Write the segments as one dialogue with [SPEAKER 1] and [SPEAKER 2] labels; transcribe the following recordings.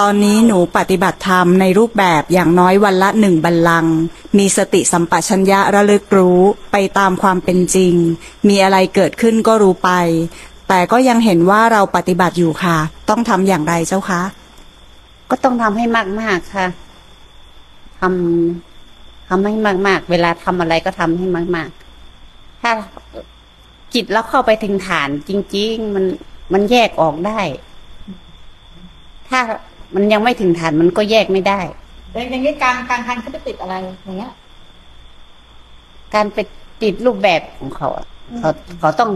[SPEAKER 1] ตอนนี้หนูปฏิบัติธรรมในรูปแบบอย่างน้อยวันละหนึ่งบัลลังก์มีสติสัมปชัญญะระลึกรู้ไปตามความเป็นจริง มีอะไรเกิดขึ้นก็รู้ไป แต่ก็ยังเห็นว่าเราปฏิบัติอยู่ค่ะ ต้องทำอย่างไรเจ้าคะ
[SPEAKER 2] ก็ต้องทำให้มากๆค่ะทำทำให้มาก ๆ เวลาทำอะไรก็ทำให้มาก ๆ ถ้าจิตเราเข้าไปถึงฐานจริง ๆ มันมันแยกออกได้ ถ้า มันยังไม่ถึงฐานมันก็แยกไม่ได้
[SPEAKER 3] แล้วอย่างนี้การการทันเขาไปติดอะไรอย่างเงี้ย
[SPEAKER 2] การไปติดรูปแบบของเขาอะเขาเขาต้อง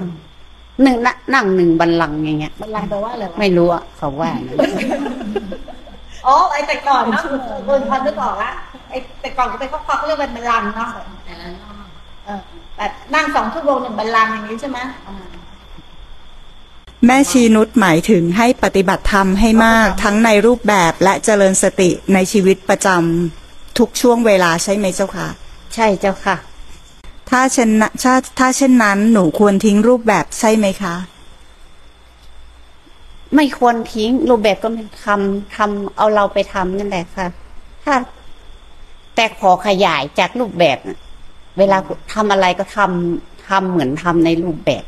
[SPEAKER 2] หนึ่งนนั่งหนึ่งบัลลังก์อย่างเงี้ย
[SPEAKER 3] บัลลังก์แปลว่าอะไรวะ
[SPEAKER 2] ไม่รู้อะเขาว่านะ
[SPEAKER 3] อ๋อไอแต่ก่อนเนาะเออพอนึกออกละไอแต่ก่อนก็ไปเขาเขาเรียกว่าบัลลังก์เนาะเออแต่นั่งสองชั่วโมงหนึ่งบัลลังก์อย่างนี้ใช่ไหมอ่า
[SPEAKER 1] แม่ชีนุชหมายถึงให้ปฏิบัติธรรมให้มากทั้งในรูปแบบและเจริญสติในชีวิตประจำทุกช่วงเวลาใช่ไหมเจ้าคะ
[SPEAKER 2] ใช่เจ้าค่ะ
[SPEAKER 1] ถ้าเช่นนั้นถ้าถ้าเช่นนั้นหนูควรทิ้งรูปแบบใช่ไหมคะ
[SPEAKER 2] ไม่ควรทิ้งรูปแบบก็เป็นทำทำเอาเราไปทำนั่นแหละค่ะ ถ้าแต่ขอขยายจากรูปแบบน่ะเวลาทำอะไรก็ทำทำเหมือนทำในรูปแบบ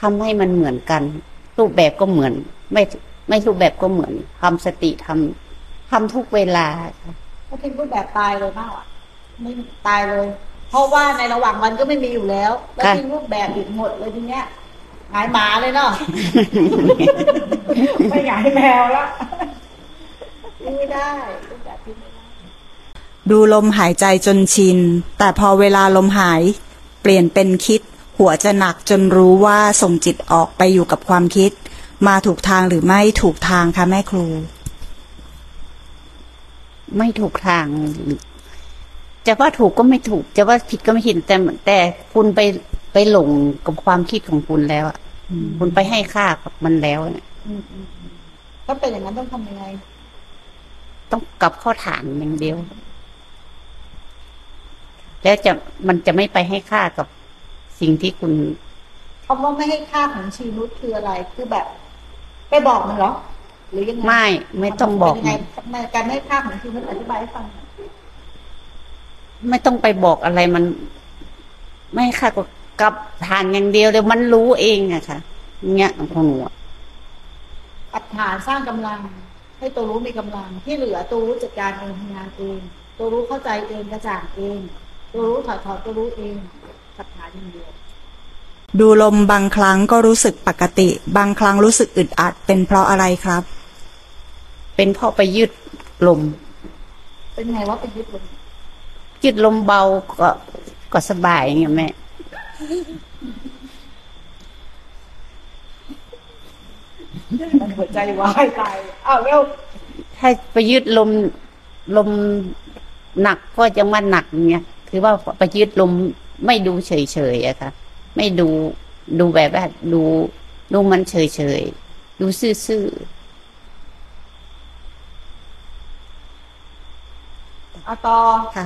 [SPEAKER 2] ทำให้มันเหมือนกัน รูปแบบก็เหมือน ไม่ไม่รูปแบบก็เหมือนทำสติทำทำทุกเวลาค่ะ
[SPEAKER 3] ถ้าทิ้งรูปแบบตายเลยมากอะไม่ตายเลย เพราะว่าในระหว่างวันก็ไม่มีอยู่แล้ว แล้วทิ้งรูปแบบอีกหมดเลยทีเนี้ยหายหมาเลยเนาะไม่หายแมวละทิ้งไม่ได้รูปแบบทิ้งไม่ได้
[SPEAKER 1] ดูลมหายใจจนชิน แต่พอเวลาลมหาย เปลี่ยนเป็นคิด หัวจะหนักจนรู้ว่าส่งจิตออกไปอยู่กับความคิด มาถูกทางหรือไม่ถูกทางคะแม่ครู
[SPEAKER 2] ไม่ถูกทาง จะว่าถูกก็ไม่ถูก จะว่าผิดก็ไม่ผิดแต่แต่คุณไปไปหลงกับความคิดของคุณแล้วอะคุณไปให้ค่ากับมันแล้วเนี่ย
[SPEAKER 3] อืมอืมอืมถ้าเป็นอย่างนั้นต้องทำยังไง
[SPEAKER 2] ต้องกลับเข้าฐานอย่างเดียว แล้วจะมันจะไม่ไปให้ค่ากับ สิ่งที่คุณ
[SPEAKER 3] คำว่าไม่ให้ค่าของชีนุชคืออะไรคือแบบ ไปบอกมันเหรอ หรือยังไง
[SPEAKER 2] ไม่ไม่ต้องบอก
[SPEAKER 3] เป็นยังไงทำไมการไม่ให้ค่าของชีนุชอธิบายให้ฟังหน่อย
[SPEAKER 2] ไม่ต้องไปบอกอะไรมัน ไม่ให้ค่ากับกับฐานอย่างเดียวเลยมันรู้เองอะค่ะเงี้ยของหนูอะ
[SPEAKER 3] อัดฐานสร้างกำลัง ให้ตัวรู้มีกำลัง ที่เหลือตัวรู้จัดการเองทำงานเองตัวรู้เข้าใจเองกระจ่างเอง ตัวรู้ถอดถอนตัวรู้เองสั ดฐานอย่างเดียว
[SPEAKER 1] ดูลมบางครั้งก็รู้สึกปกติ บางครั้งรู้สึกอึดอัด เป็นเพราะอะไรครับ
[SPEAKER 2] เป็นเพราะไปยืดลม
[SPEAKER 3] เป็นไงว่าเป็นยึดลม
[SPEAKER 2] ยืดลมเบาก็ก็สบายอย่างเงี้ยแม่
[SPEAKER 3] มันหัวใจวายตายอ้าวเร็ว
[SPEAKER 2] ถ้าไปยืดลมลมหนักก็ยังว่าหนักอย่างเงี้ยคือว่าไปยืดลม ไม่ดูเฉยๆอะค่ะ ไม่ดูดูแบบว่าดู ดูมันเฉยๆ ดูซื่อๆ
[SPEAKER 3] เอาต่อ
[SPEAKER 1] ค่ะ